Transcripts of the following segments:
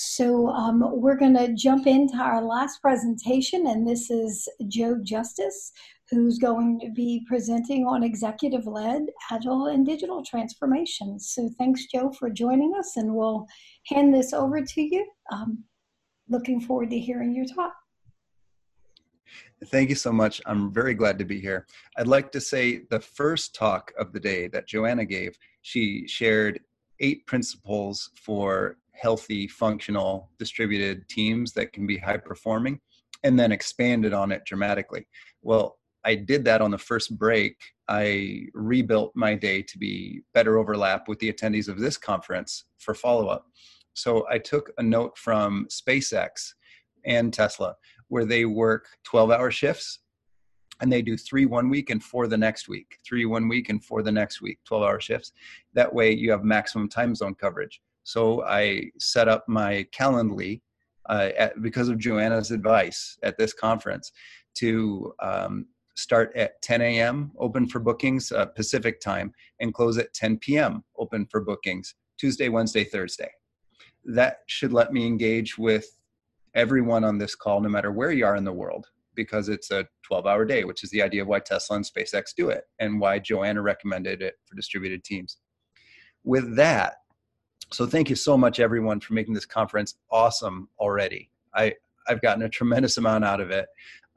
So um, we're going to jump into our last presentation, and this is Joe Justice, who's going to be presenting on executive-led agile and digital transformation. So thanks, Joe, for joining us, and we'll hand this over to you. Um, looking forward to hearing your talk. Thank you so much. I'm very glad to be here. I'd like to say the first talk of the day that Joanna gave, she shared eight principles for healthy, functional, distributed teams that can be high performing, and then expanded on it dramatically. Well, I did that on the first break. I rebuilt my day to be better overlap with the attendees of this conference for follow up. So I took a note from SpaceX and Tesla, where they work 12 hour shifts and they do three one week and four the next week, three one week and four the next week, 12 hour shifts. That way you have maximum time zone coverage. So I set up my Calendly uh, at, because of Joanna's advice at this conference to um, start at 10 a.m. open for bookings uh, Pacific time and close at 10 p.m. open for bookings Tuesday, Wednesday, Thursday. That should let me engage with everyone on this call, no matter where you are in the world, because it's a 12 hour day, which is the idea of why Tesla and SpaceX do it and why Joanna recommended it for distributed teams. With that, so thank you so much, everyone, for making this conference awesome already. I, I've gotten a tremendous amount out of it.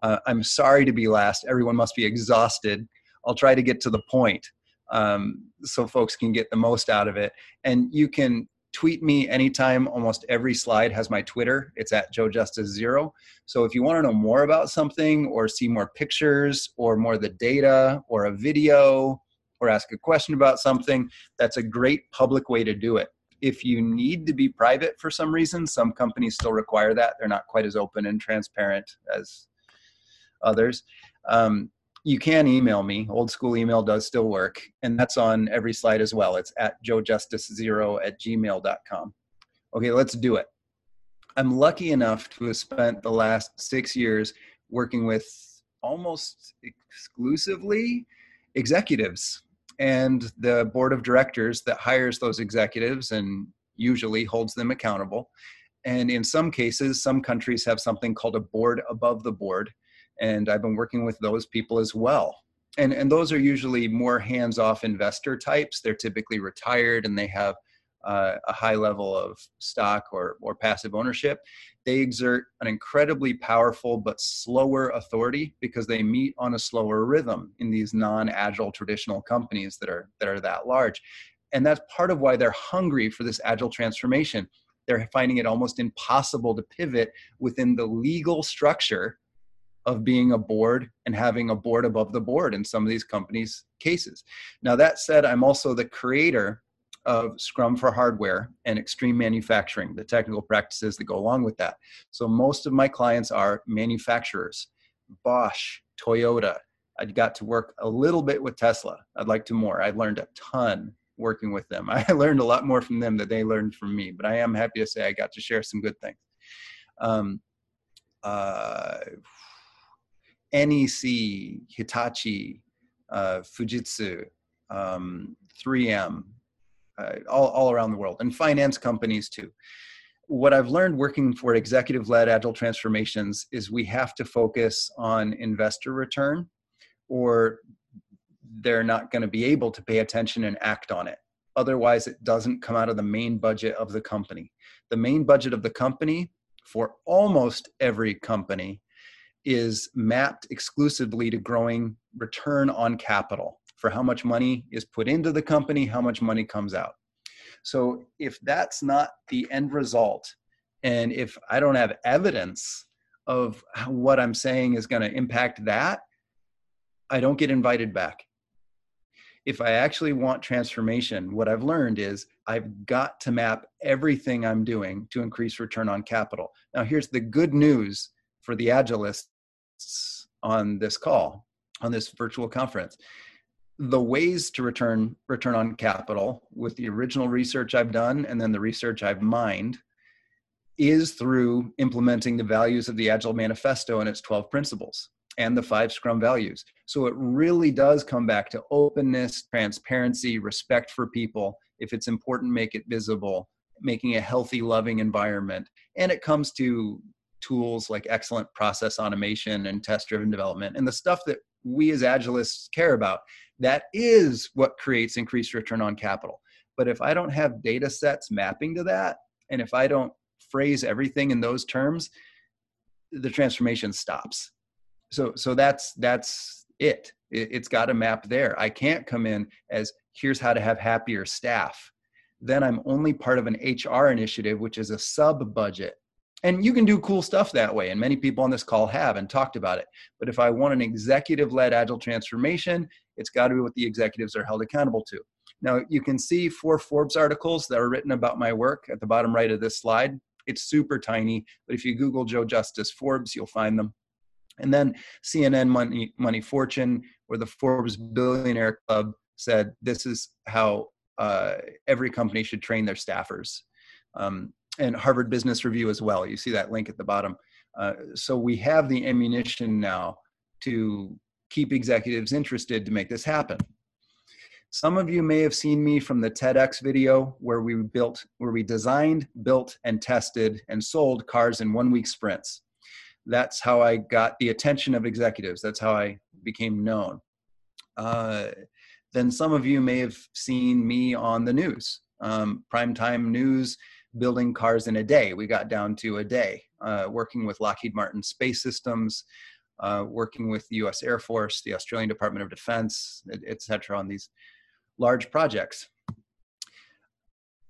Uh, I'm sorry to be last. Everyone must be exhausted. I'll try to get to the point um, so folks can get the most out of it. And you can tweet me anytime. Almost every slide has my Twitter. It's at Joe Justice Zero. So if you want to know more about something or see more pictures or more of the data or a video or ask a question about something, that's a great public way to do it if you need to be private for some reason, some companies still require that. They're not quite as open and transparent as others. Um, you can email me. Old school email does still work, and that's on every slide as well. It's at joejustice0 at gmail.com. Okay, let's do it. I'm lucky enough to have spent the last six years working with almost exclusively executives and the board of directors that hires those executives and usually holds them accountable. And in some cases, some countries have something called a board above the board. And I've been working with those people as well. And, and those are usually more hands off investor types. They're typically retired and they have uh, a high level of stock or, or passive ownership, they exert an incredibly powerful but slower authority because they meet on a slower rhythm in these non-agile traditional companies that are that are that large. And that's part of why they're hungry for this agile transformation. They're finding it almost impossible to pivot within the legal structure of being a board and having a board above the board in some of these companies' cases. Now, that said, I'm also the creator of Scrum for hardware and extreme manufacturing, the technical practices that go along with that. So most of my clients are manufacturers, Bosch, Toyota. I got to work a little bit with Tesla. I'd like to more. I learned a ton working with them. I learned a lot more from them than they learned from me, but I am happy to say I got to share some good things. Um, uh, NEC, Hitachi, uh, Fujitsu, um, 3M, uh, all, all around the world, and finance companies too. What I've learned working for executive led agile transformations is we have to focus on investor return, or they're not going to be able to pay attention and act on it. Otherwise, it doesn't come out of the main budget of the company. The main budget of the company for almost every company is mapped exclusively to growing return on capital for how much money is put into the company, how much money comes out. So if that's not the end result, and if I don't have evidence of what I'm saying is going to impact that, I don't get invited back. If I actually want transformation, what I've learned is I've got to map everything I'm doing to increase return on capital. Now, here's the good news for the Agilists on this call, on this virtual conference the ways to return return on capital with the original research I've done and then the research I've mined is through implementing the values of the Agile Manifesto and its 12 principles and the five Scrum values. So it really does come back to openness, transparency, respect for people. If it's important, make it visible making a healthy, loving environment. And it comes to tools like excellent process automation and test driven development and the stuff that we as agilists care about. That is what creates increased return on capital. But if I don't have data sets mapping to that, and if I don't phrase everything in those terms, the transformation stops. So, so that's that's it. it it's got a map there. I can't come in as here's how to have happier staff. Then I'm only part of an HR initiative, which is a sub budget and you can do cool stuff that way and many people on this call have and talked about it. But if i want an executive led agile transformation it's got to be what the executives are held accountable to. Now you can see four forbes articles that are written about my work at the bottom right of this slide. It's super tiny but if you google joe justice forbes you'll find them. And then cnn money money fortune or the forbes billionaire club said this is how uh, every company should train their staffers. Um, and Harvard Business Review as well. You see that link at the bottom. Uh, so we have the ammunition now to keep executives interested to make this happen. Some of you may have seen me from the TEDx video where we built, where we designed, built, and tested and sold cars in one week sprints. That's how I got the attention of executives. That's how I became known. Uh, then some of you may have seen me on the news, um, primetime news building cars in a day. We got down to a day, uh, working with Lockheed Martin Space Systems, uh, working with the U.S. Air Force, the Australian Department of Defense, etc., on these large projects.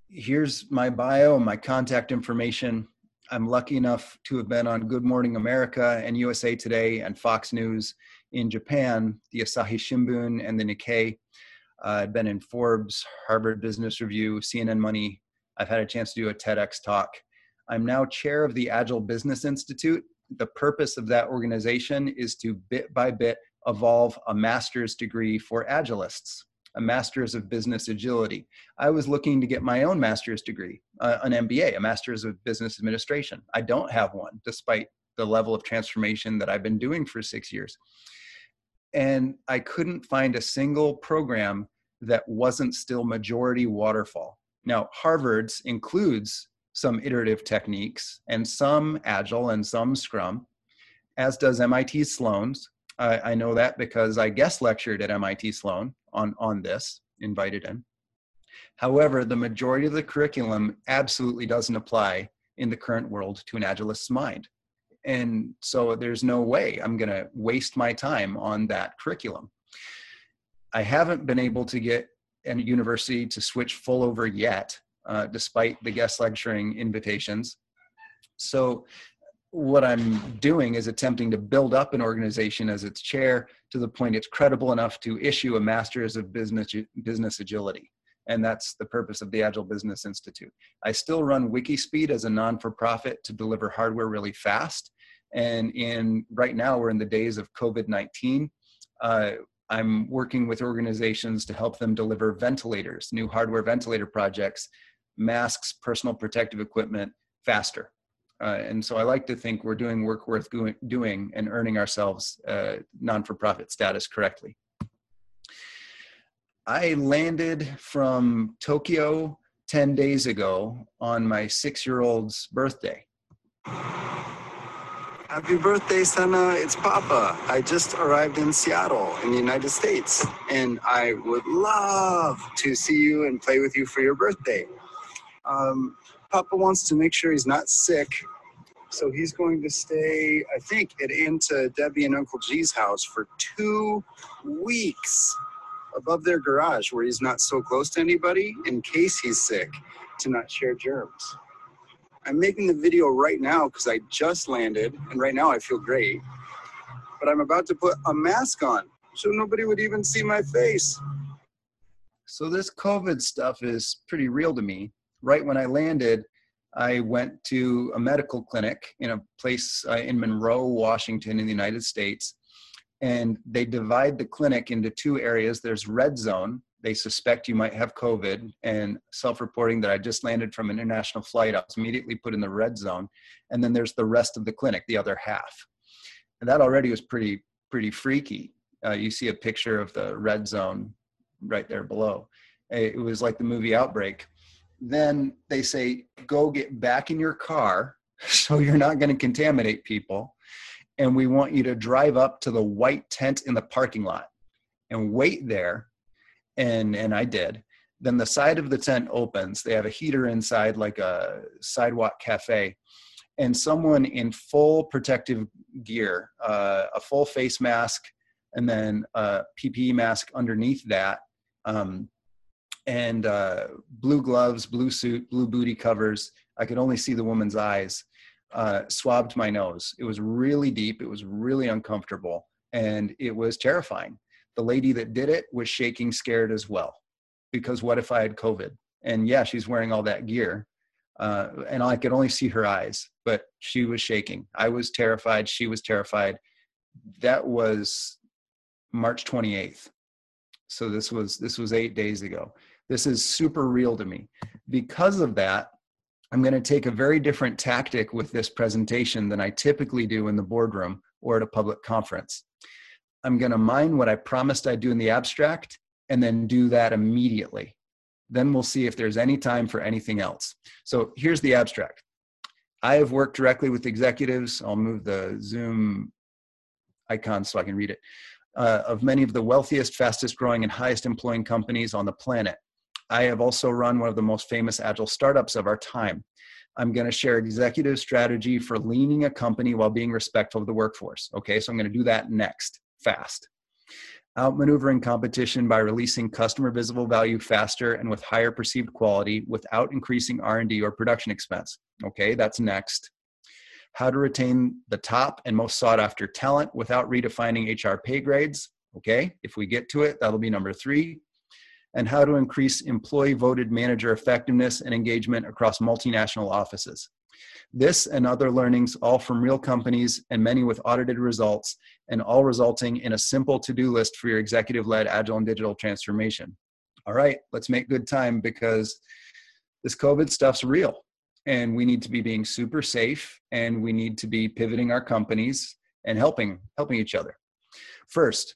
Here's my bio, my contact information. I'm lucky enough to have been on Good Morning America and USA Today and Fox News in Japan, the Asahi Shimbun and the Nikkei. Uh, I've been in Forbes, Harvard Business Review, CNN Money, I've had a chance to do a TEDx talk. I'm now chair of the Agile Business Institute. The purpose of that organization is to bit by bit evolve a master's degree for agilists, a master's of business agility. I was looking to get my own master's degree, uh, an MBA, a master's of business administration. I don't have one, despite the level of transformation that I've been doing for six years. And I couldn't find a single program that wasn't still majority waterfall. Now, Harvard's includes some iterative techniques and some Agile and some Scrum, as does MIT Sloan's. I know that because I guest lectured at MIT Sloan on, on this, invited in. However, the majority of the curriculum absolutely doesn't apply in the current world to an Agilist's mind. And so there's no way I'm going to waste my time on that curriculum. I haven't been able to get and university to switch full over yet, uh, despite the guest lecturing invitations. So what I'm doing is attempting to build up an organization as its chair to the point it's credible enough to issue a master's of business business agility. And that's the purpose of the Agile Business Institute. I still run Wikispeed as a non-for-profit to deliver hardware really fast. And in right now, we're in the days of COVID-19. Uh, I'm working with organizations to help them deliver ventilators, new hardware ventilator projects, masks, personal protective equipment faster. Uh, and so I like to think we're doing work worth doing and earning ourselves uh, non for profit status correctly. I landed from Tokyo 10 days ago on my six year old's birthday. Happy birthday, Sana. It's Papa. I just arrived in Seattle in the United States, and I would love to see you and play with you for your birthday. Um, Papa wants to make sure he's not sick, so he's going to stay, I think, at Aunt Debbie and Uncle G's house for two weeks above their garage where he's not so close to anybody in case he's sick to not share germs. I'm making the video right now because I just landed and right now I feel great. But I'm about to put a mask on so nobody would even see my face. So this COVID stuff is pretty real to me. Right when I landed, I went to a medical clinic in a place uh, in Monroe, Washington, in the United States. And they divide the clinic into two areas. There's red zone, they suspect you might have COVID and self-reporting that I just landed from an international flight, I was immediately put in the red zone. And then there's the rest of the clinic, the other half. And that already was pretty, pretty freaky. Uh, you see a picture of the red zone right there below. It was like the movie Outbreak. then they say, go get back in your car so you're not going to contaminate people. And we want you to drive up to the white tent in the parking lot and wait there. And, and I did. Then the side of the tent opens. They have a heater inside, like a sidewalk cafe. And someone in full protective gear, uh, a full face mask, and then a PPE mask underneath that, um, and uh, blue gloves, blue suit, blue booty covers. I could only see the woman's eyes. Uh, swabbed my nose. It was really deep. It was really uncomfortable, and it was terrifying. The lady that did it was shaking, scared as well, because what if I had COVID? And yeah, she's wearing all that gear, uh, and I could only see her eyes, but she was shaking. I was terrified. She was terrified. That was March 28th. So this was this was eight days ago. This is super real to me. Because of that, I'm going to take a very different tactic with this presentation than I typically do in the boardroom or at a public conference. I'm going to mine what I promised I'd do in the abstract and then do that immediately. Then we'll see if there's any time for anything else. So here's the abstract. I have worked directly with executives. I'll move the Zoom icon so I can read it uh, of many of the wealthiest, fastest growing, and highest employing companies on the planet. I have also run one of the most famous agile startups of our time. I'm going to share executive strategy for leaning a company while being respectful of the workforce. Okay, so I'm going to do that next, fast. Outmaneuvering competition by releasing customer visible value faster and with higher perceived quality without increasing R&D or production expense. Okay, that's next how to retain the top and most sought after talent without redefining HR pay grades. Okay, if we get to it, that'll be number three. And how to increase employee voted manager effectiveness and engagement across multinational offices. This and other learnings, all from real companies and many with audited results, and all resulting in a simple to do list for your executive led agile and digital transformation. All right, let's make good time because this COVID stuff's real and we need to be being super safe and we need to be pivoting our companies and helping helping each other first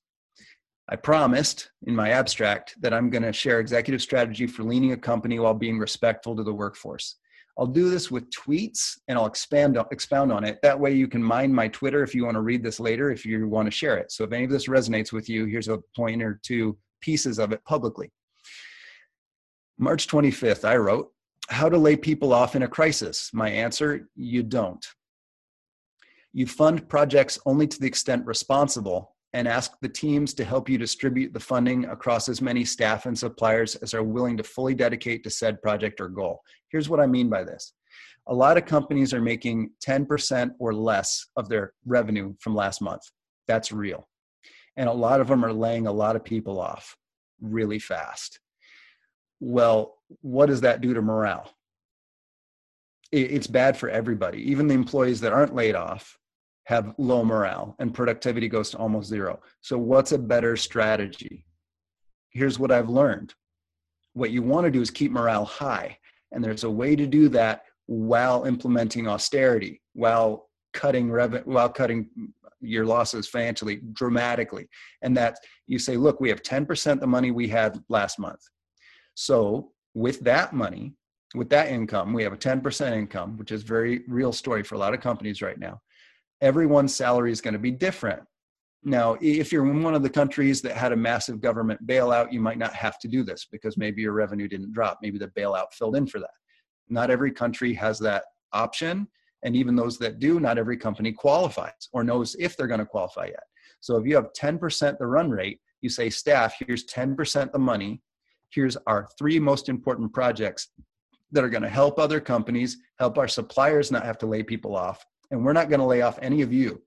i promised in my abstract that i'm going to share executive strategy for leaning a company while being respectful to the workforce i'll do this with tweets and i'll expand expound on it that way you can mine my twitter if you want to read this later if you want to share it so if any of this resonates with you here's a point or two pieces of it publicly march 25th i wrote how to lay people off in a crisis? My answer you don't. You fund projects only to the extent responsible and ask the teams to help you distribute the funding across as many staff and suppliers as are willing to fully dedicate to said project or goal. Here's what I mean by this a lot of companies are making 10% or less of their revenue from last month. That's real. And a lot of them are laying a lot of people off really fast. Well, what does that do to morale? It's bad for everybody. Even the employees that aren't laid off have low morale and productivity goes to almost zero. So, what's a better strategy? Here's what I've learned what you want to do is keep morale high. And there's a way to do that while implementing austerity, while cutting revenue, while cutting your losses financially dramatically. And that you say, look, we have 10% the money we had last month. So with that money, with that income, we have a 10% income, which is very real story for a lot of companies right now. Everyone's salary is going to be different. Now, if you're in one of the countries that had a massive government bailout, you might not have to do this because maybe your revenue didn't drop. Maybe the bailout filled in for that. Not every country has that option. And even those that do, not every company qualifies or knows if they're going to qualify yet. So if you have 10% the run rate, you say, staff, here's 10% the money here's our three most important projects that are going to help other companies, help our suppliers not have to lay people off. And we're not going to lay off any of you.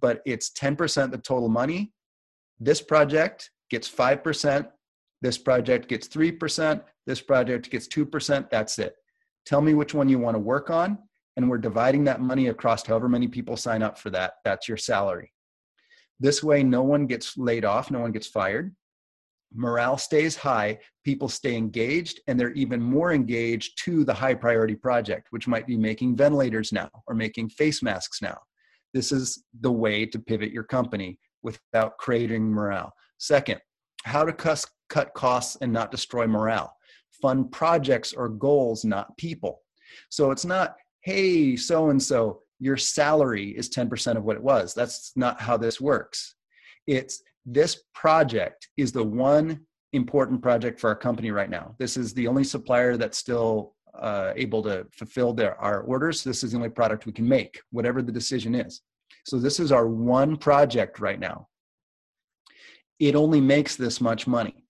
But it's 10% the total money. This project gets 5%. This project gets 3%. This project gets 2%. That's it. Tell me which one you want to work on. And we're dividing that money across however many people sign up for that. That's your salary. This way, no one gets laid off, no one gets fired morale stays high, people stay engaged, and they're even more engaged to the high priority project, which might be making ventilators now or making face masks now. This is the way to pivot your company without creating morale. Second, how to cut costs and not destroy morale. fund projects or goals, not people. So it's not, hey, so and so, your salary is 10% of what it was. That's not how this works. It's this project is the one important project for our company right now. This is the only supplier that's still uh, able to fulfill their our orders. This is the only product we can make, whatever the decision is. So this is our one project right now. It only makes this much money.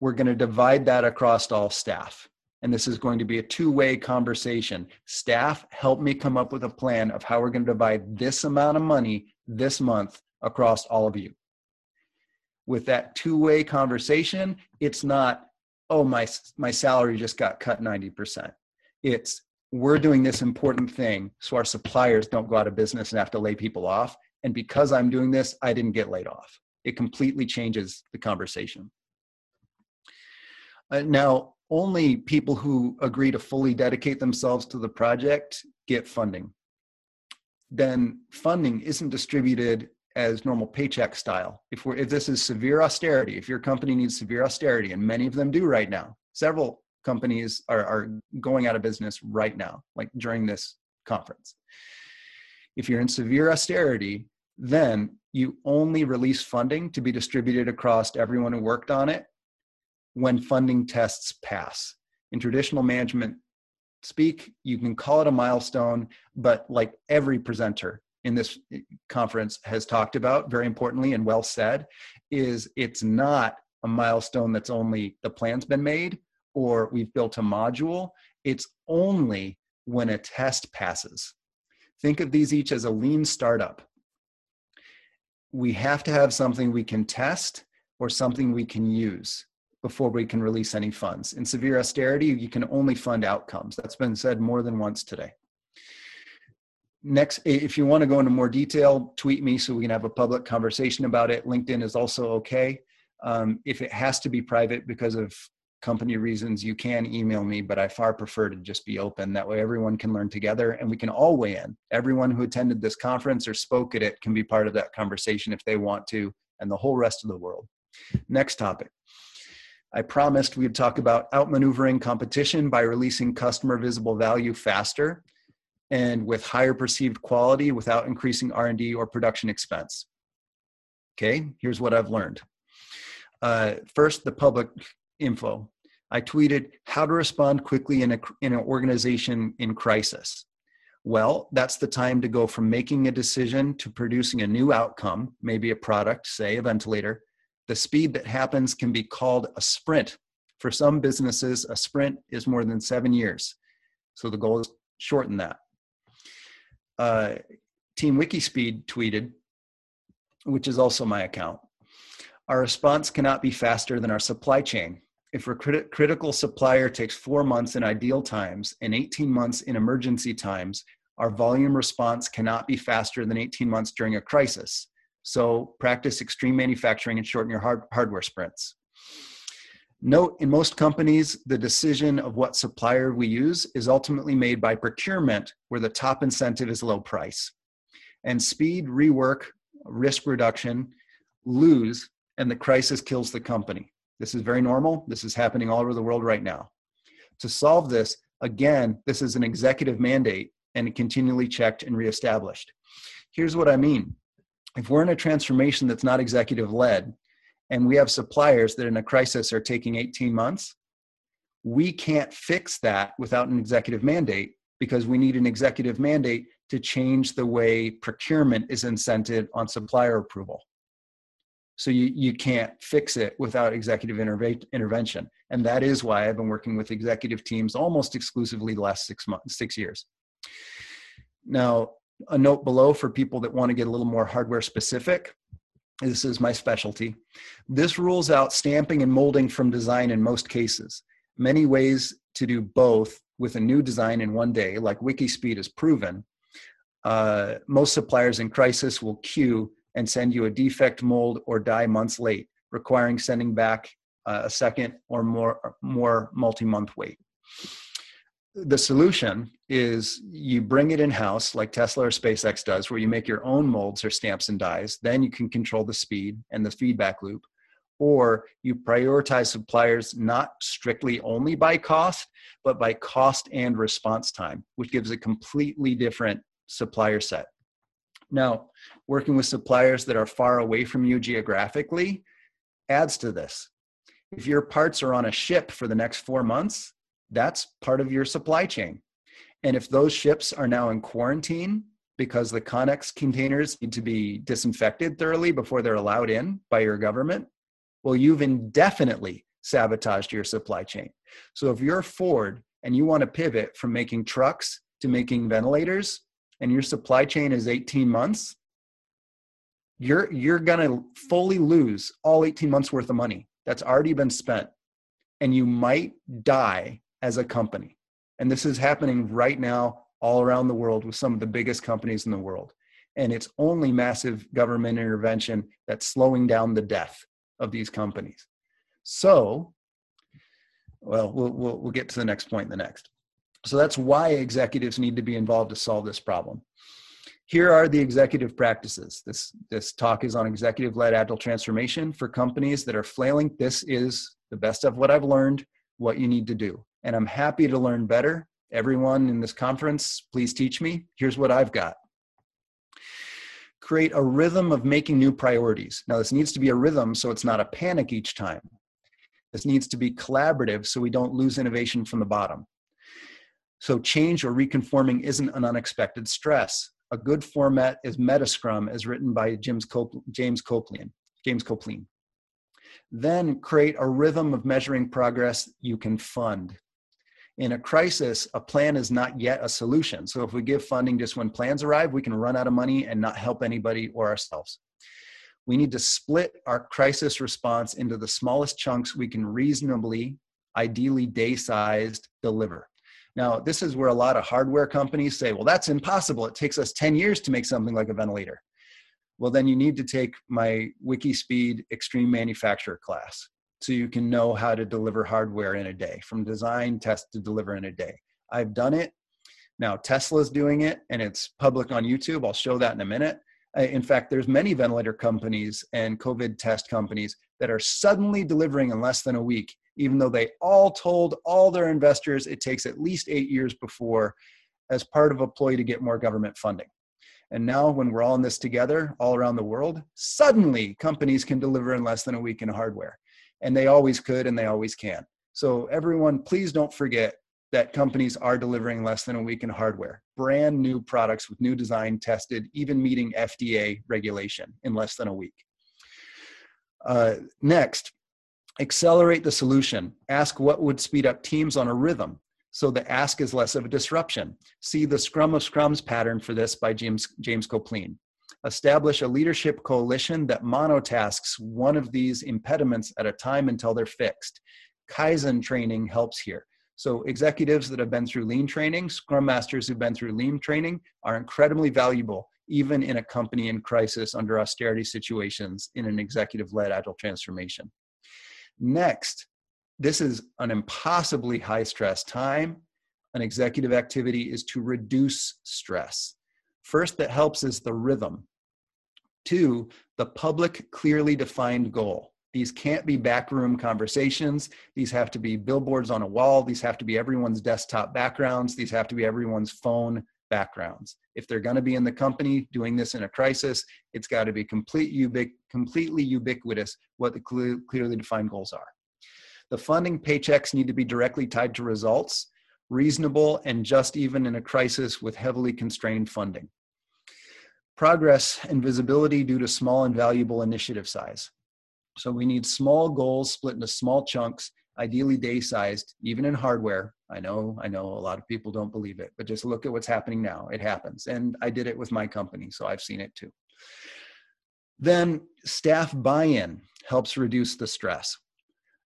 We're going to divide that across all staff. And this is going to be a two way conversation. Staff, help me come up with a plan of how we're going to divide this amount of money this month across all of you. With that two way conversation, it's not, oh, my, my salary just got cut 90%. It's, we're doing this important thing so our suppliers don't go out of business and have to lay people off. And because I'm doing this, I didn't get laid off. It completely changes the conversation. Uh, now, only people who agree to fully dedicate themselves to the project get funding. Then funding isn't distributed as normal paycheck style. If we're if this is severe austerity, if your company needs severe austerity, and many of them do right now, several companies are, are going out of business right now, like during this conference. If you're in severe austerity, then you only release funding to be distributed across everyone who worked on it when funding tests pass. In traditional management speak, you can call it a milestone, but like every presenter in this eh, conference has talked about, very importantly and well said, is it's not a milestone that's only the plan's been made or we've built a module. It's only when a test passes. Think of these each as a lean startup. We have to have something we can test or something we can use before we can release any funds. In severe austerity, you can only fund outcomes. That's been said more than once today. Next, if you want to go into more detail, tweet me so we can have a public conversation about it. LinkedIn is also okay. Um, if it has to be private because of company reasons, you can email me, but I far prefer to just be open. That way, everyone can learn together and we can all weigh in. Everyone who attended this conference or spoke at it can be part of that conversation if they want to, and the whole rest of the world. Next topic I promised we'd talk about outmaneuvering competition by releasing customer visible value faster and with higher perceived quality without increasing R&D or production expense. Okay, here's what I've learned. Uh, first, the public info. I tweeted how to respond quickly in, a, in an organization in crisis. Well, that's the time to go from making a decision to producing a new outcome, maybe a product, say a ventilator, the speed that happens can be called a sprint. For some businesses, a sprint is more than seven years. So the goal is shorten that. Uh, Team Wikispeed tweeted, which is also my account. Our response cannot be faster than our supply chain. If a crit- critical supplier takes four months in ideal times and 18 months in emergency times, our volume response cannot be faster than 18 months during a crisis. So practice extreme manufacturing and shorten your hard, hardware sprints. Note, in most companies, the decision of what supplier we use is ultimately made by procurement, where the top incentive is low price. And speed, rework, risk reduction lose, and the crisis kills the company. This is very normal. This is happening all over the world right now. To solve this, again, this is an executive mandate and continually checked and reestablished. Here's what I mean if we're in a transformation that's not executive led and we have suppliers that in a crisis are taking 18 months we can't fix that without an executive mandate because we need an executive mandate to change the way procurement is incented on supplier approval. So you, you can't fix it without executive interve- intervention. And that is why i've been working with executive teams almost exclusively the last six months six years. Now a note below for people that want to get a little more hardware specific. This is my specialty. This rules out stamping and molding from design in most cases. Many ways to do both with a new design in one day, like Wikispeed has proven. Uh, most suppliers in crisis will queue and send you a defect mold or die months late, requiring sending back uh, a second or more, more multi-month wait the solution is you bring it in house like Tesla or SpaceX does, where you make your own molds or stamps and dies. Then you can control the speed and the feedback loop. or you prioritize suppliers not strictly only by cost, but by cost and response time, which gives a completely different supplier set. Now, working with suppliers that are far away from you geographically adds to this. If your parts are on a ship for the next four months, that's part of your supply chain. And if those ships are now in quarantine because the Conex containers need to be disinfected thoroughly before they're allowed in by your government, well, you've indefinitely sabotaged your supply chain. So if you're Ford and you want to pivot from making trucks to making ventilators and your supply chain is 18 months, you're you're going to fully lose all 18 months worth of money that's already been spent and you might die as a company. And this is happening right now all around the world with some of the biggest companies in the world. And it's only massive government intervention that's slowing down the death of these companies. So, well, we'll, we'll, we'll get to the next point in the next. So that's why executives need to be involved to solve this problem. Here are the executive practices. This, this talk is on executive led agile transformation for companies that are flailing. This is the best of what I've learned, what you need to do. And I'm happy to learn better. Everyone in this conference, please teach me. Here's what I've got create a rhythm of making new priorities. Now, this needs to be a rhythm so it's not a panic each time. This needs to be collaborative so we don't lose innovation from the bottom. So, change or reconforming isn't an unexpected stress. A good format is Metascrum, as written by James, Cop- James Coplien. Then create a rhythm of measuring progress you can fund. In a crisis, a plan is not yet a solution. So if we give funding just when plans arrive, we can run out of money and not help anybody or ourselves. We need to split our crisis response into the smallest chunks we can reasonably, ideally day sized, deliver. Now, this is where a lot of hardware companies say, well, that's impossible. It takes us 10 years to make something like a ventilator. Well, then you need to take my WikiSpeed Extreme Manufacturer class so you can know how to deliver hardware in a day from design test to deliver in a day. I've done it. Now tesla's doing it and it's public on youtube. I'll show that in a minute. In fact there's many ventilator companies and covid test companies that are suddenly delivering in less than a week even though they all told all their investors it takes at least eight years before as part of a ploy to get more government funding and now when we're all in this together all around the world suddenly companies can deliver in less than a week in hardware and they always could and they always can. So, everyone, please don't forget that companies are delivering less than a week in hardware, brand new products with new design tested, even meeting FDA regulation in less than a week. Uh, next, accelerate the solution. Ask what would speed up teams on a rhythm so the ask is less of a disruption. See the Scrum of Scrums pattern for this by James, James Coplien establish a leadership coalition that monotasks one of these impediments at a time until they're fixed. Kaizen training helps here. So, executives that have been through lean training, scrum masters who've been through lean training are incredibly valuable, even in a company in crisis under austerity situations in an executive led agile transformation. Next, this is an impossibly high stress time. An executive activity is to reduce stress. First, that helps is the rhythm. Two, the public, clearly defined goal. These can't be backroom conversations. These have to be billboards on a wall. These have to be everyone's desktop backgrounds. These have to be everyone's phone backgrounds. If they're going to be in the company doing this in a crisis, it's got to be complete ubic- completely ubiquitous what the cl- clearly defined goals are. The funding paychecks need to be directly tied to results, reasonable and just even in a crisis with heavily constrained funding progress and visibility due to small and valuable initiative size. So we need small goals split into small chunks, ideally day sized, even in hardware. I know, I know a lot of people don't believe it, but just look at what's happening now. It happens. And I did it with my company, so I've seen it too. Then staff buy in helps reduce the stress.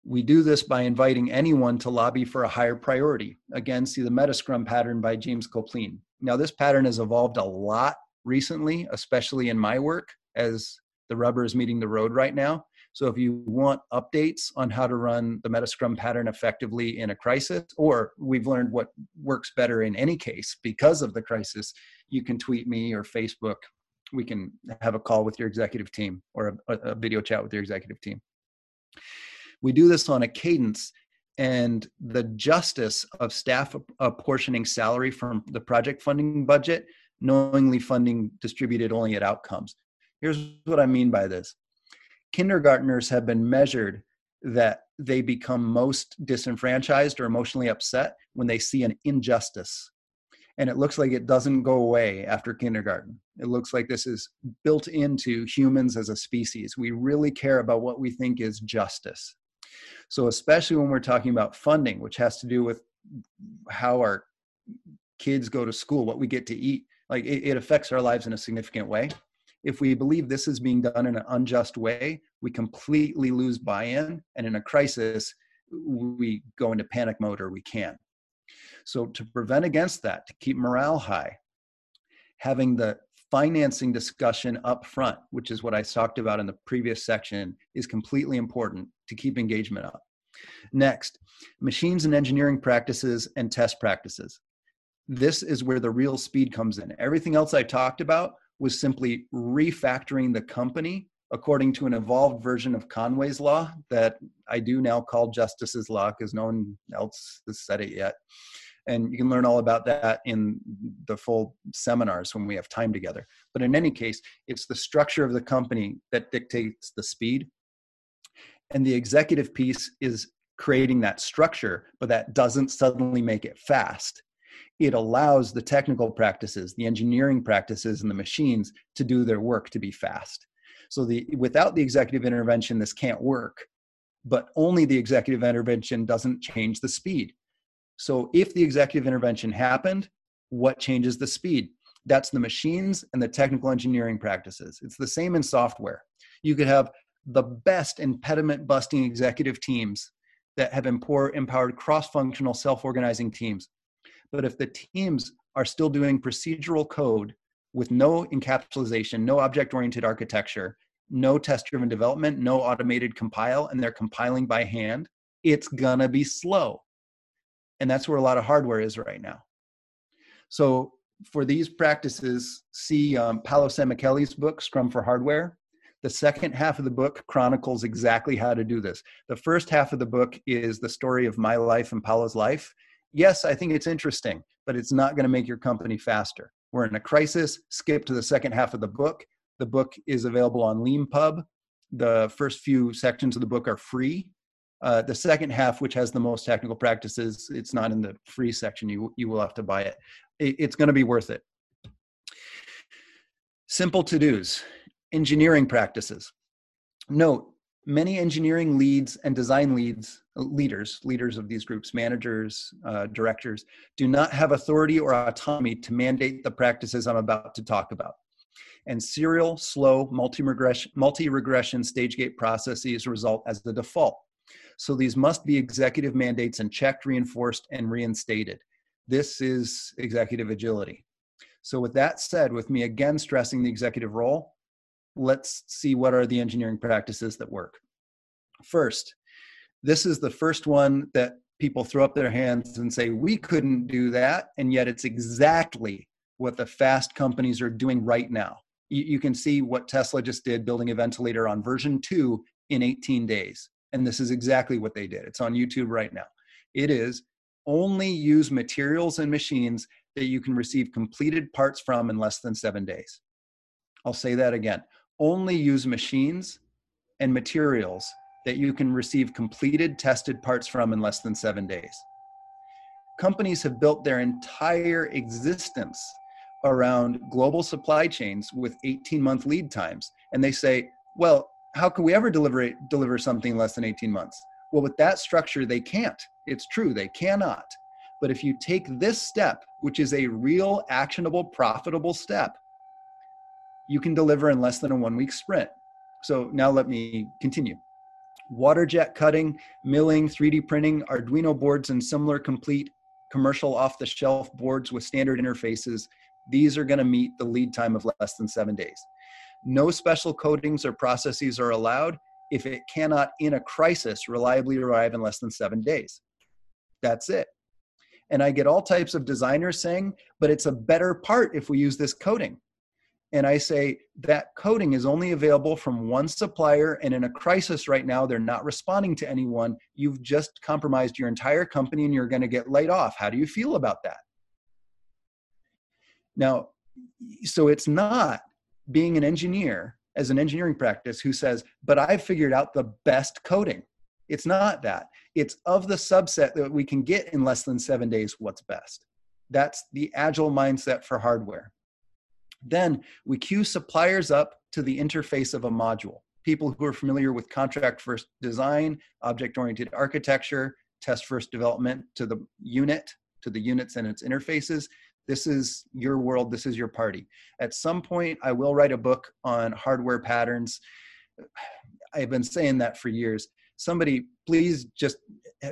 We do this by inviting anyone to lobby for a higher priority. Again, see the Metascrum pattern by James Coplien. Now, this pattern has evolved a lot recently, especially in my work as the rubber is meeting the road right now. So if you want updates on how to run the Metascrum pattern effectively in a crisis, or we've learned what works better in any case because of the crisis, you can tweet me or Facebook. We can have a call with your executive team or a, a video chat with your executive team. We do this on a cadence, and the justice of staff apportioning salary from the project funding budget, knowingly funding distributed only at outcomes. Here's what I mean by this kindergartners have been measured that they become most disenfranchised or emotionally upset when they see an injustice. And it looks like it doesn't go away after kindergarten. It looks like this is built into humans as a species. We really care about what we think is justice. So, especially when we're talking about funding, which has to do with how our kids go to school, what we get to eat, like it, it affects our lives in a significant way if we believe this is being done in an unjust way, we completely lose buy in. And in a crisis, we go into panic mode or we can. So, to prevent against that, to keep morale high, having the financing discussion up front, which is what I talked about in the previous section, is completely important to keep engagement up. Next, machines and engineering practices and test practices. This is where the real speed comes in. Everything else I talked about was simply refactoring the company according to an evolved version of Conway's law that I do now call Justice's law because no one else has said it yet. And you can learn all about that in the full seminars when we have time together. But in any case, it's the structure of the company that dictates the speed. And the executive piece is creating that structure, but that doesn't suddenly make it fast it allows the technical practices, the engineering practices, and the machines to do their work to be fast. So the without the executive intervention, this can't work. But only the executive intervention doesn't change the speed. So if the executive intervention happened, what changes the speed? That's the machines and the technical engineering practices. It's the same in software. You could have the best impediment busting executive teams that have empowered cross functional self organizing teams but if the teams are still doing procedural code with no encapsulation, no object oriented architecture, no test driven development, no automated compile, and they're compiling by hand, it's gonna be slow. And that's where a lot of hardware is right now. So for these practices, see um, Paolo Sammicheli's book, Scrum for Hardware. The second half of the book chronicles exactly how to do this. The first half of the book is the story of my life and Paolo's life yes, I think it's interesting, but it's not going to make your company faster. We're in a crisis. Skip to the second half of the book. The book is available on LeanPub. The first few sections of the book are free. Uh, the second half, which has the most technical practices, it's not in the free section. You you will have to buy it. it it's going to be worth it. Simple to dos, engineering practices. Note many engineering leads and design leads leaders leaders of these groups managers uh, directors do not have authority or autonomy to mandate the practices i'm about to talk about and serial slow multi-regression multi-regression stage gate processes result as the default so these must be executive mandates and checked reinforced and reinstated this is executive agility so with that said with me again stressing the executive role let's see what are the engineering practices that work. First, this is the first one that people throw up their hands and say, we couldn't do that. And yet it's exactly what the fast companies are doing right now. You, can see what Tesla just did building a ventilator on version two in 18 days. And this is exactly what they did. It's on YouTube right now. It is only use materials and machines that you can receive completed parts from in less than seven days. I'll say that again only use machines and materials that you can receive completed tested parts from in less than seven days. Companies have built their entire existence around global supply chains with 18 month lead times. And they say, well, how can we ever deliver, deliver something less than 18 months? Well, with that structure, they can't. It's true, they cannot. But if you take this step, which is a real, actionable, profitable step, you can deliver in less than a one week sprint. So now let me continue. Water jet cutting, milling, 3D printing, Arduino boards, and similar complete commercial off the shelf boards with standard interfaces, these are going to meet the lead time of less than seven days. No special coatings or processes are allowed if it cannot, in a crisis, reliably arrive in less than seven days. That's it. And I get all types of designers saying, but it's a better part if we use this coating. and I say that coating is only available from one supplier, and in a crisis right now, they're not responding to anyone. You've just compromised your entire company and you're going to get laid off. How do you feel about that? Now, so it's not being an engineer as an engineering practice who says, but I've figured out the best coding. It's not that. It's of the subset that we can get in less than seven days, what's best. That's the agile mindset for hardware. Then we queue suppliers up to the interface of a module. People who are familiar with contract first design, object oriented architecture, test first development to the unit, to the units and its interfaces. This is your world, this is your party. At some point, I will write a book on hardware patterns. I've been saying that for years. Somebody, please just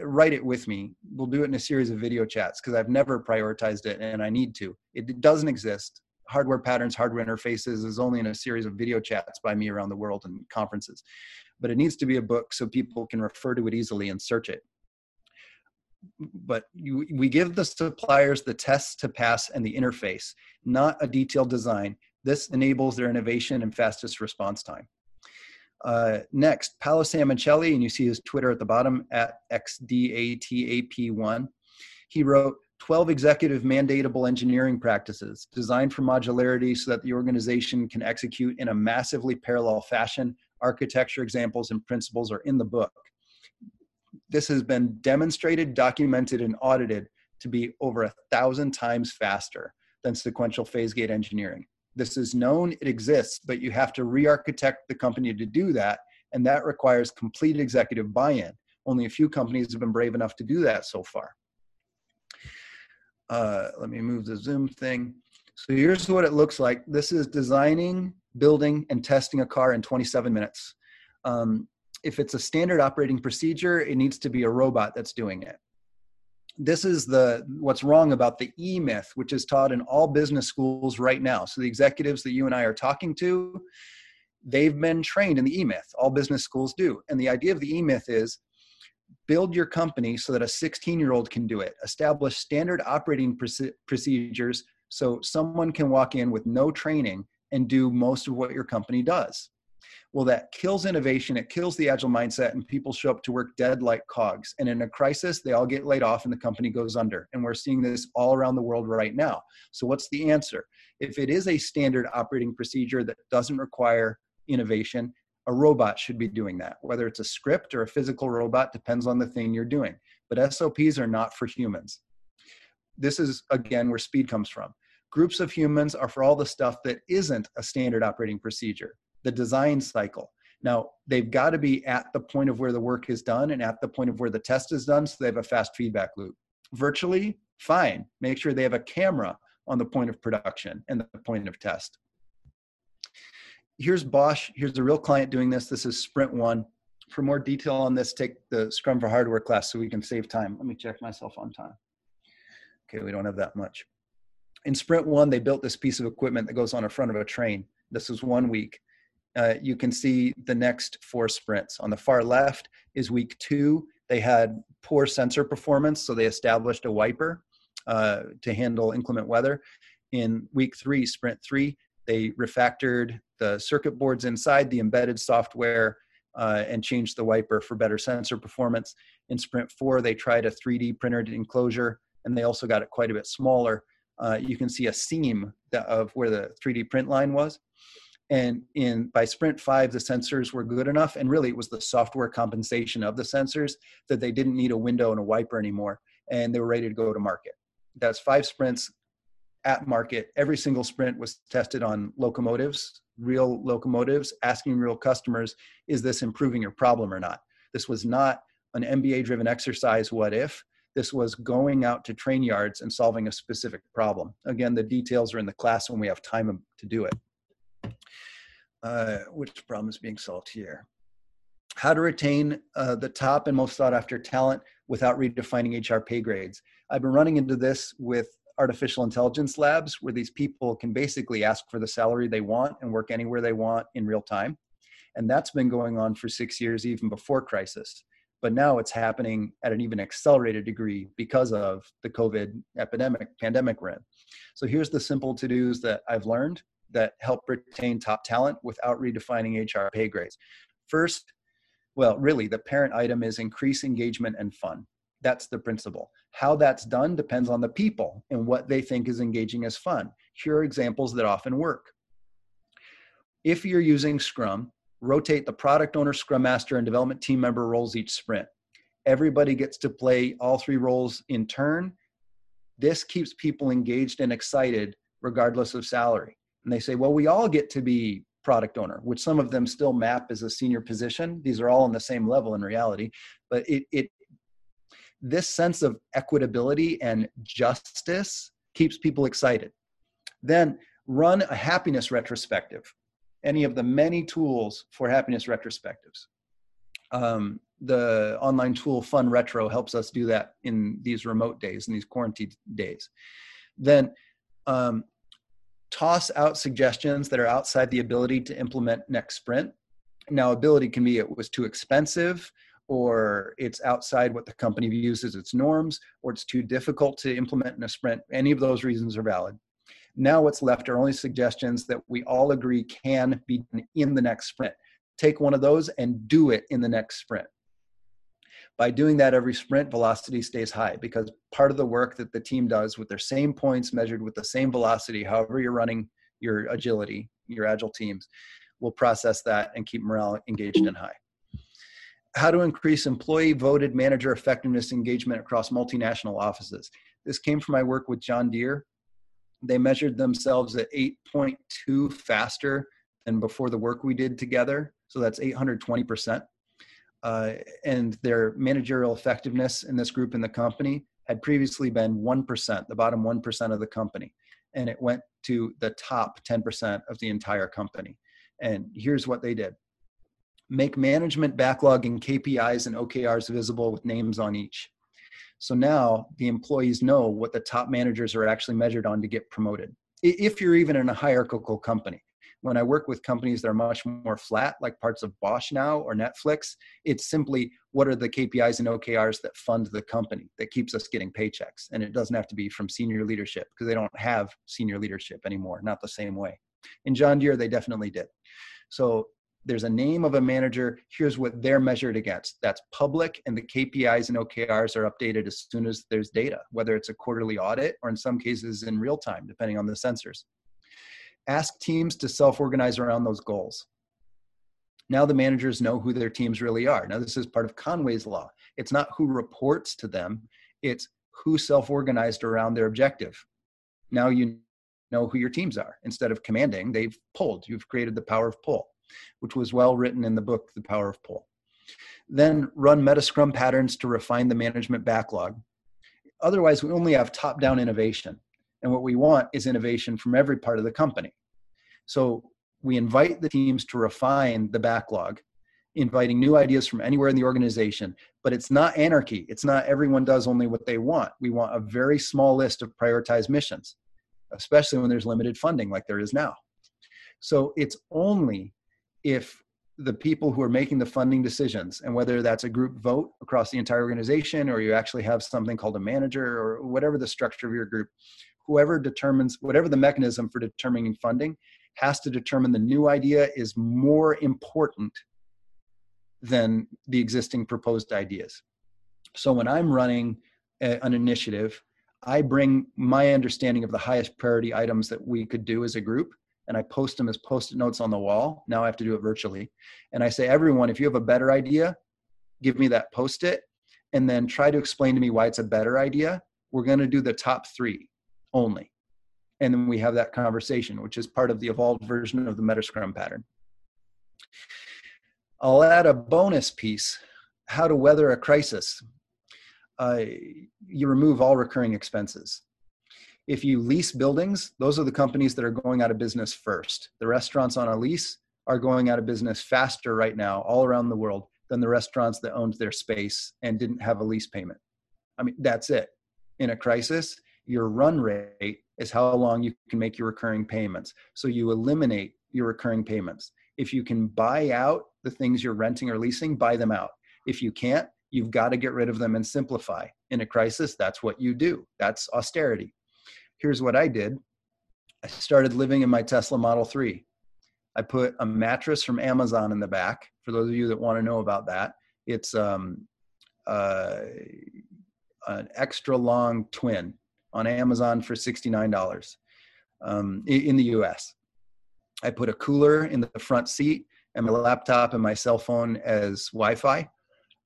write it with me. We'll do it in a series of video chats because I've never prioritized it and I need to. It doesn't exist hardware patterns, hardware interfaces is only in a series of video chats by me around the world and conferences. But it needs to be a book so people can refer to it easily and search it. But you, we give the suppliers the tests to pass and the interface, not a detailed design. This enables their innovation and fastest response time. Uh, next, Paolo Sammicheli, and you see his Twitter at the bottom at XDATAP1. He wrote, 12 executive mandatable engineering practices designed for modularity so that the organization can execute in a massively parallel fashion. Architecture examples and principles are in the book. This has been demonstrated, documented, and audited to be over a thousand times faster than sequential phase gate engineering. This is known, it exists, but you have to re architect the company to do that, and that requires complete executive buy in. Only a few companies have been brave enough to do that so far. Uh, let me move the Zoom thing. So here's what it looks like. This is designing, building, and testing a car in 27 minutes. Um, if it's a standard operating procedure, it needs to be a robot that's doing it. This is the what's wrong about the E myth, which is taught in all business schools right now. So the executives that you and I are talking to, they've been trained in the E myth. All business schools do. And the idea of the E myth is build your company so that a 16 year old can do it establish standard operating procedures so someone can walk in with no training and do most of what your company does well that kills innovation it kills the agile mindset and people show up to work dead like cogs and in a crisis they all get laid off and the company goes under and we're seeing this all around the world right now so what's the answer if it is a standard operating procedure that doesn't require innovation a robot should be doing that. Whether it's a script or a physical robot depends on the thing you're doing. But SOPs are not for humans. This is, again, where speed comes from. Groups of humans are for all the stuff that isn't a standard operating procedure, the design cycle. Now, they've got to be at the point of where the work is done and at the point of where the test is done so they have a fast feedback loop. Virtually, fine. Make sure they have a camera on the point of production and the point of test here's Bosch. Here's a real client doing this. This is Sprint One. For more detail on this, take the Scrum for Hardware class so we can save time. Let me check myself on time. Okay, we don't have that much. In Sprint One, they built this piece of equipment that goes on the front of a train. This was one week. Uh, you can see the next four sprints. On the far left is week two. They had poor sensor performance, so they established a wiper uh, to handle inclement weather. In week three, sprint three, they refactored the circuit boards inside the embedded software uh, and changed the wiper for better sensor performance. In Sprint 4, they tried a 3D printed enclosure and they also got it quite a bit smaller. Uh, you can see a seam of where the 3D print line was. And in by Sprint 5, the sensors were good enough, and really it was the software compensation of the sensors that they didn't need a window and a wiper anymore, and they were ready to go to market. That's five sprints at market. Every single sprint was tested on locomotives, real locomotives, asking real customers, is this improving your problem or not? This was not an MBA driven exercise, what if? This was going out to train yards and solving a specific problem. Again, the details are in the class when we have time to do it. Uh, which problem is being solved here? How to retain uh, the top and most sought after talent without redefining HR pay grades. I've been running into this with artificial intelligence labs where these people can basically ask for the salary they want and work anywhere they want in real time. And that's been going on for six years, even before crisis. But now it's happening at an even accelerated degree because of the COVID epidemic, pandemic we're in. So here's the simple to dos that I've learned that help retain top talent without redefining HR pay grades. First, well, really, the parent item is increase engagement and fun. That's the principle. How that's done depends on the people and what they think is engaging as fun. Here are examples that often work. If you're using Scrum, rotate the product owner, Scrum Master, and development team member roles each sprint. Everybody gets to play all three roles in turn. This keeps people engaged and excited regardless of salary. And they say, well, we all get to be product owner, which some of them still map as a senior position. These are all on the same level in reality, but it, it this sense of equitability and justice keeps people excited. Then run a happiness retrospective, any of the many tools for happiness retrospectives. Um, the online tool Fun Retro helps us do that in these remote days, in these quarantine days. Then um, toss out suggestions that are outside the ability to implement next sprint. Now, ability can be it was too expensive, or it's outside what the company views as its norms, or it's too difficult to implement in a sprint. Any of those reasons are valid. Now, what's left are only suggestions that we all agree can be done in the next sprint. Take one of those and do it in the next sprint. By doing that every sprint, velocity stays high because part of the work that the team does with their same points measured with the same velocity, however you're running your agility, your agile teams, will process that and keep morale engaged and high. How to increase employee voted manager effectiveness engagement across multinational offices. This came from my work with John Deere. They measured themselves at 8.2 faster than before the work we did together. So that's 820% uh, and their managerial effectiveness in this group in the company had previously been 1%, the bottom 1% of the company. And it went to the top 10% of the entire company. And here's what they did make management backlog and KPIs and OKRs visible with names on each. So now the employees know what the top managers are actually measured on to get promoted. If you're even in a hierarchical company, when I work with companies that are much more flat, like parts of Bosch now or Netflix, it's simply what are the KPIs and OKRs that fund the company that keeps us getting paychecks. And it doesn't have to be from senior leadership because they don't have senior leadership anymore, not the same way. In John Deere, they definitely did. So there's a name of a manager. Here's what they're measured against. That's public, and the KPIs and OKRs are updated as soon as there's data, whether it's a quarterly audit or in some cases in real time, depending on the sensors ask teams to self organize around those goals. Now the managers know who their teams really are. Now, this is part of Conway's Law. It's not who reports to them, it's who self organized around their objective. Now you know who your teams are. Instead of commanding, they've pulled. You've created the power of pull, which was well written in the book, The Power of Pull. Then run meta scrum patterns to refine the management backlog. Otherwise, we only have top down innovation. And what we want is innovation from every part of the company. So we invite the teams to refine the backlog, inviting new ideas from anywhere in the organization. But it's not anarchy. It's not everyone does only what they want. We want a very small list of prioritized missions, especially when there's limited funding like there is now. So it's only if the people who are making the funding decisions and whether that's a group vote across the entire organization or you actually have something called a manager or whatever the structure of your group whoever determines whatever the mechanism for determining funding has to determine the new idea is more important than the existing proposed ideas. So when I'm running a, an initiative, I bring my understanding of the highest priority items that we could do as a group and I post them as post it notes on the wall. Now I have to do it virtually. And I say, everyone, if you have a better idea, give me that post it and then try to explain to me why it's a better idea. We're going to do the top three only. And then we have that conversation, which is part of the evolved version of the Metascrum pattern. I'll add a bonus piece how to weather a crisis. Uh, you remove all recurring expenses. If you lease buildings, those are the companies that are going out of business first. The restaurants on a lease are going out of business faster right now, all around the world, than the restaurants that owned their space and didn't have a lease payment. I mean, that's it. In a crisis, your run rate is how long you can make your recurring payments. So you eliminate your recurring payments. If you can buy out the things you're renting or leasing, buy them out. If you can't, you've got to get rid of them and simplify. In a crisis, that's what you do. That's austerity. Here's what I did I started living in my Tesla Model 3. I put a mattress from Amazon in the back. For those of you that want to know about that, it's um, uh, an extra long twin on Amazon for $69 um, in the US. I put a cooler in the front seat and my laptop and my cell phone as Wi Fi.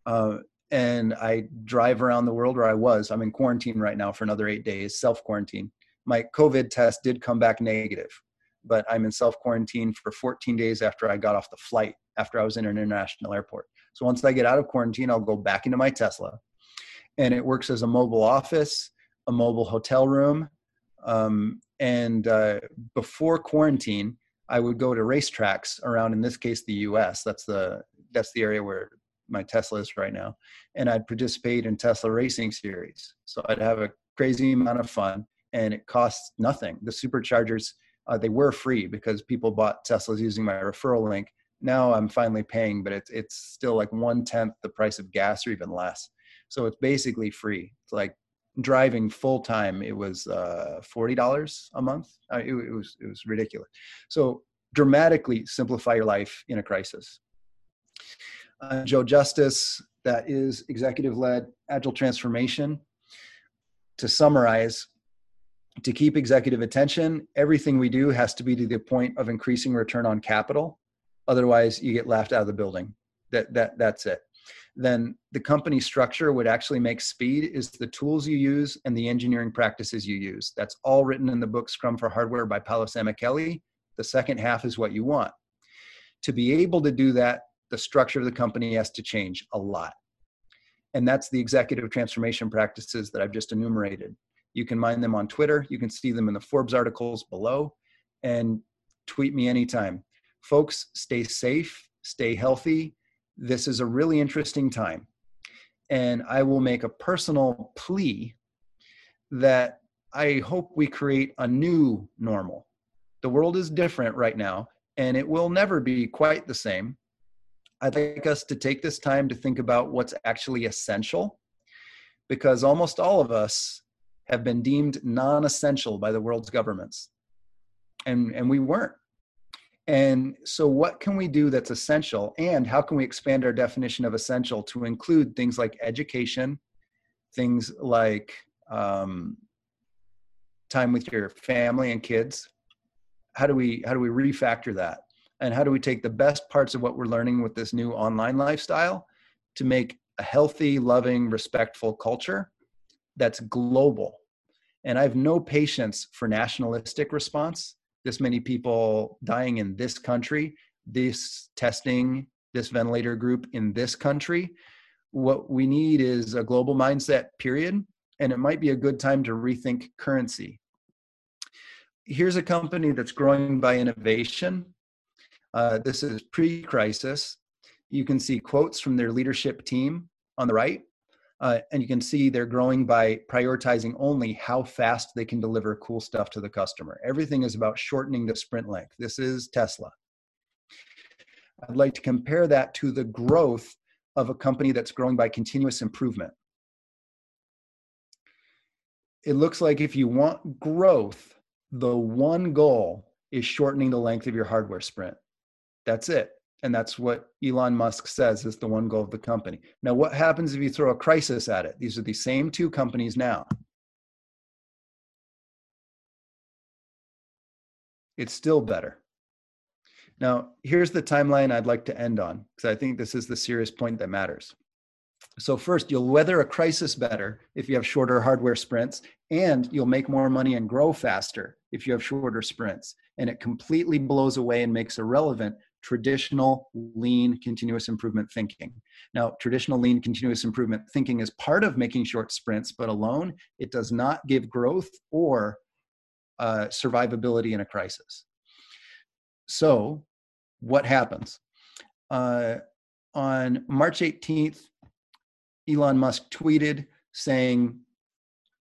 Uh, and I drive around the world where I was. I'm in quarantine right now for another eight days, self quarantine. My COVID test did come back negative, but I'm in self quarantine for 14 days after I got off the flight, after I was in an international airport. So once I get out of quarantine, I'll go back into my Tesla. And it works as a mobile office, a mobile hotel room. Um, and uh, before quarantine, I would go to racetracks around, in this case, the U.S. That's the that's the area where my Tesla is right now, and I'd participate in Tesla racing series. So I'd have a crazy amount of fun, and it costs nothing. The superchargers uh, they were free because people bought Teslas using my referral link. Now I'm finally paying, but it's it's still like one tenth the price of gas or even less. So it's basically free. It's like driving full time, it was uh, forty dollars a month. Uh, it, it, was it was ridiculous. So dramatically simplify your life in a crisis. Uh, Joe Justice, that is executive led agile transformation. To summarize, to keep executive attention, everything we do has to be to the point of increasing return on capital. Otherwise, you get laughed out of the building. That that that's it then the company structure would actually make speed is the tools you use and the engineering practices you use. That's all written in the book Scrum for Hardware by Paolo Sammicheli. The second half is what you want. To be able to do that, the structure of the company has to change a lot. And that's the executive transformation practices that I've just enumerated. You can mine them on Twitter. You can see them in the Forbes articles below and tweet me anytime. Folks, stay safe, stay healthy, this is a really interesting time. And I will make a personal plea that I hope we create a new normal. The world is different right now, and it will never be quite the same. I'd like us to take this time to think about what's actually essential because almost all of us have been deemed non essential by the world's governments. And, and we weren't. And so, what can we do that's essential? And how can we expand our definition of essential to include things like education, things like um, time with your family and kids? How do we how do we refactor that? And how do we take the best parts of what we're learning with this new online lifestyle to make a healthy, loving, respectful culture that's global? And I have no patience for nationalistic response this many people dying in this country, this testing, this ventilator group in this country. What we need is a global mindset, period. And it might be a good time to rethink currency. Here's a company that's growing by innovation. Uh, this is pre crisis. You can see quotes from their leadership team on the right. Uh, and you can see they're growing by prioritizing only how fast they can deliver cool stuff to the customer. Everything is about shortening the sprint length. This is Tesla. I'd like to compare that to the growth of a company that's growing by continuous improvement. It looks like if you want growth, the one goal is shortening the length of your hardware sprint. That's it. And that's what Elon Musk says is the one goal of the company. Now, what happens if you throw a crisis at it? These are the same two companies now. It's still better. Now, here's the timeline I'd like to end on, because I think this is the serious point that matters. So, first, you'll weather a crisis better if you have shorter hardware sprints, and you'll make more money and grow faster if you have shorter sprints. And it completely blows away and makes irrelevant traditional lean continuous improvement thinking. Now, traditional lean continuous improvement thinking is part of making short sprints, but alone it does not give growth or uh, survivability in a crisis. So, what happens? Uh, on March 18th, Elon Musk tweeted saying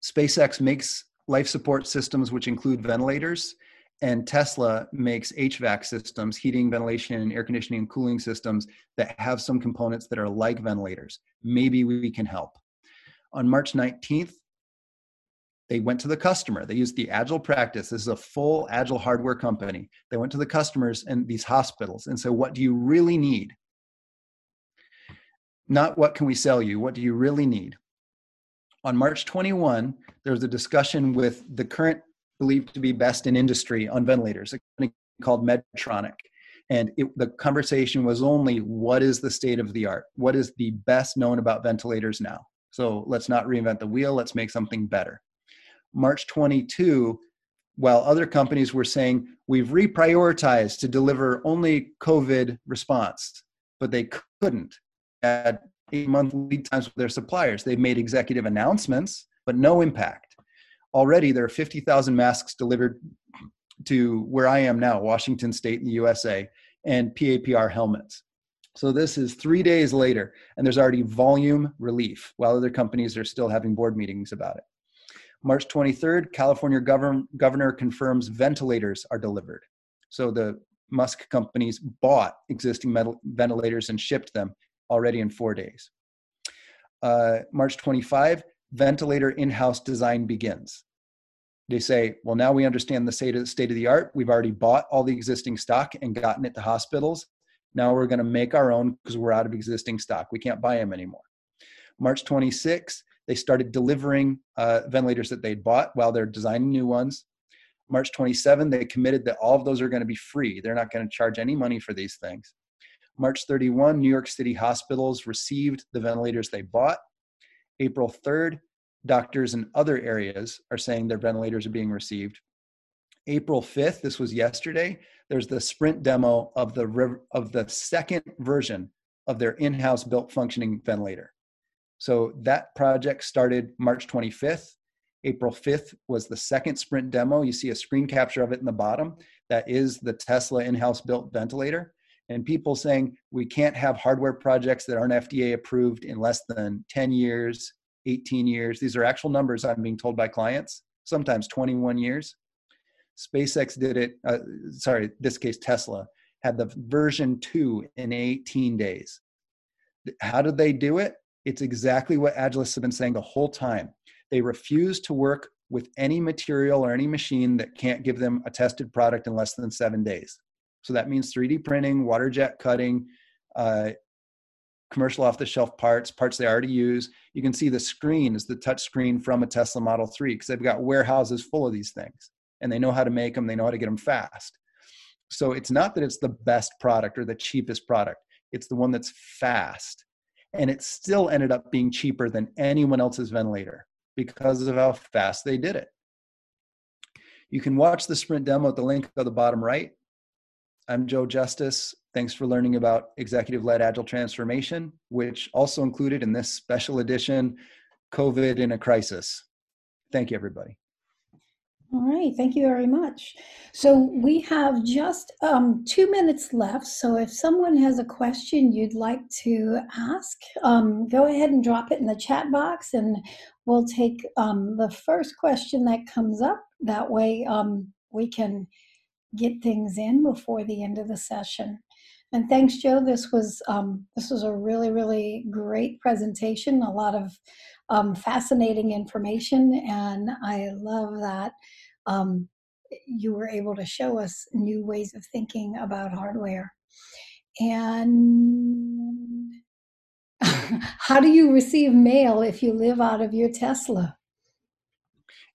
SpaceX makes life support systems, which include ventilators, and Tesla makes HVAC systems, heating, ventilation, and air conditioning and cooling systems that have some components that are like ventilators. Maybe we can help. On March 19th, they went to the customer. They used the agile practice. This is a full agile hardware company. They went to the customers and these hospitals and said, What do you really need? Not what can we sell you? What do you really need? On March 21, there was a discussion with the current believed to be best in industry on ventilators, a company called Medtronic. And it, the conversation was only what is the state of the art? What is the best known about ventilators now? So let's not reinvent the wheel, let's make something better. March 22, while other companies were saying we've reprioritized to deliver only COVID response, but they couldn't at eight month lead times with their suppliers. They've made executive announcements, but no impact. Already, there are 50,000 masks delivered to where I am now, Washington State in the USA, and PAPR helmets. So this is three days later, and there's already volume relief, while other companies are still having board meetings about it. March 23rd, California govern, governor confirms ventilators are delivered. So the Musk companies bought existing metal, ventilators and shipped them already in four days. Uh, March 25, ventilator in-house design begins. They say, well, now we understand the state of, state of the art. We've already bought all the existing stock and gotten it to hospitals. Now we're going to make our own because we're out of existing stock. We can't buy them anymore. March 26, they started delivering uh, ventilators that they'd bought while they're designing new ones. March 27, they committed that all of those are going to be free. They're not going to charge any money for these things. March 31, New York City hospitals received the ventilators they bought. April 3rd, doctors in other areas are saying their ventilators are being received. April 5th, this was yesterday, there's the sprint demo of the of the second version of their in-house built functioning ventilator. So that project started March 25th. April 5th was the second sprint demo. You see a screen capture of it in the bottom. That is the Tesla in-house built ventilator. And people saying we can't have hardware projects that aren't FDA approved in less than 10 years, 18 years. These are actual numbers I'm being told by clients, sometimes 21 years. SpaceX did it, uh, sorry, this case Tesla, had the version 2 in 18 days. How did they do it? It's exactly what Agilists have been saying the whole time. They refuse to work with any material or any machine that can't give them a tested product in less than seven days. So that means 3D printing, water jet cutting, uh, commercial off the shelf parts, parts they already use. You can see the screen is the touch screen from a Tesla Model 3 because they've got warehouses full of these things and they know how to make them, they know how to get them fast. So it's not that it's the best product or the cheapest product, it's the one that's fast and it still ended up being cheaper than anyone else's ventilator because of how fast they did it. You can watch the sprint demo at the link at the bottom right. I'm Joe Justice. Thanks for learning about executive led agile transformation, which also included in this special edition COVID in a crisis. Thank you, everybody. All right, thank you very much. So we have just um, two minutes left. So if someone has a question you'd like to ask, um, go ahead and drop it in the chat box, and we'll take um, the first question that comes up. That way, um, we can get things in before the end of the session. And thanks, Joe. This was um, this was a really really great presentation. A lot of um, fascinating information, and I love that um, you were able to show us new ways of thinking about hardware. And how do you receive mail if you live out of your Tesla?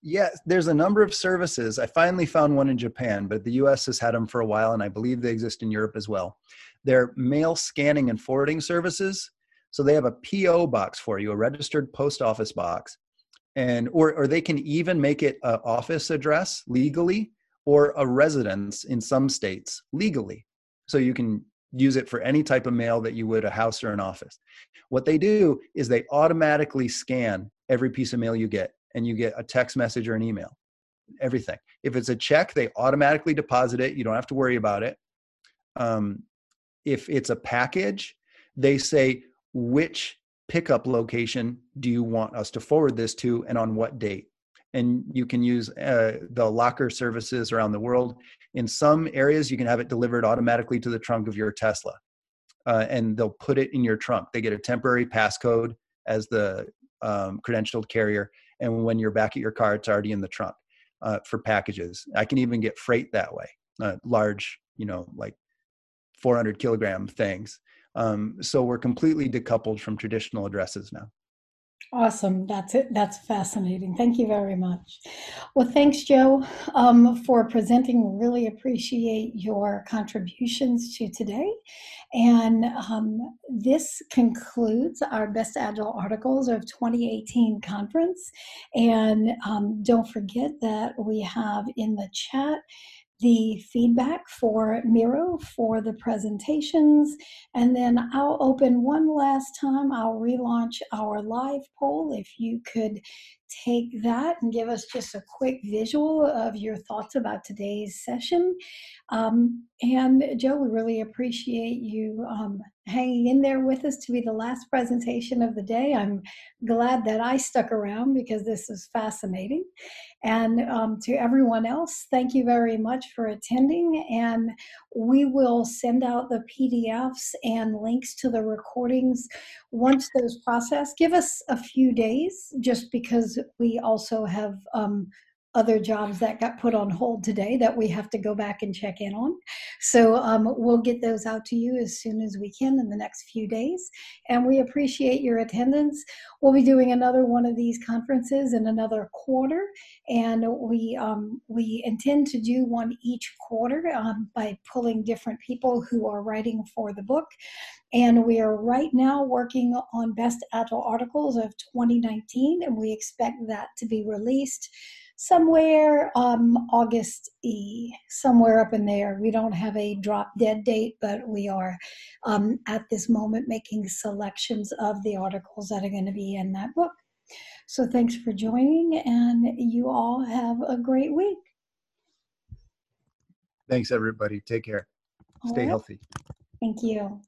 Yeah, there's a number of services. I finally found one in Japan, but the US has had them for a while, and I believe they exist in Europe as well. They're mail scanning and forwarding services. So they have a PO box for you, a registered post office box, and or or they can even make it an office address legally or a residence in some states legally so you can use it for any type of mail that you would a house or an office what they do is they automatically scan every piece of mail you get and you get a text message or an email everything if it's a check they automatically deposit it you don't have to worry about it um, if it's a package they say which pickup location do you want us to forward this to and on what date? And you can use uh, the locker services around the world. In some areas, you can have it delivered automatically to the trunk of your Tesla. Uh, and they'll put it in your trunk. They get a temporary passcode as the um, credentialed carrier, and when you're back at your car, it's already in the trunk uh, for packages. I can even get freight that way, uh, large, you know, like 400 kilogram things. Um, so we're completely decoupled from traditional addresses now. Awesome. That's it. That's fascinating. Thank you very much. Well, thanks, Joe, um, for presenting. Really appreciate your contributions to today. And um, this concludes our Best Agile Articles of 2018 conference. And um, don't forget that we have in the chat the feedback for Miro for the presentations. And then I'll open one last time. I'll relaunch our live poll. If you could take that and give us just a quick visual of your thoughts about today's session. Um, and Joe, we really appreciate you um, hanging in there with us to be the last presentation of the day. I'm glad that I stuck around because this is fascinating. And um, to everyone else, thank you very much for attending. And we will send out the PDFs and links to the recordings once those process. Give us a few days just because we also have um, other jobs that got put on hold today that we have to go back and check in on. So um, we'll get those out to you as soon as we can in the next few days. And we appreciate your attendance. We'll be doing another one of these conferences in another quarter, and we um, we intend to do one each quarter um, by pulling different people who are writing for the book. And we are right now working on Best Agile Articles of 2019, and we expect that to be released somewhere um, August E, somewhere up in there. We don't have a drop dead date, but we are um, at this moment making selections of the articles that are going to be in that book. So thanks for joining, and you all have a great week. Thanks, everybody. Take care. Stay right. healthy. Thank you.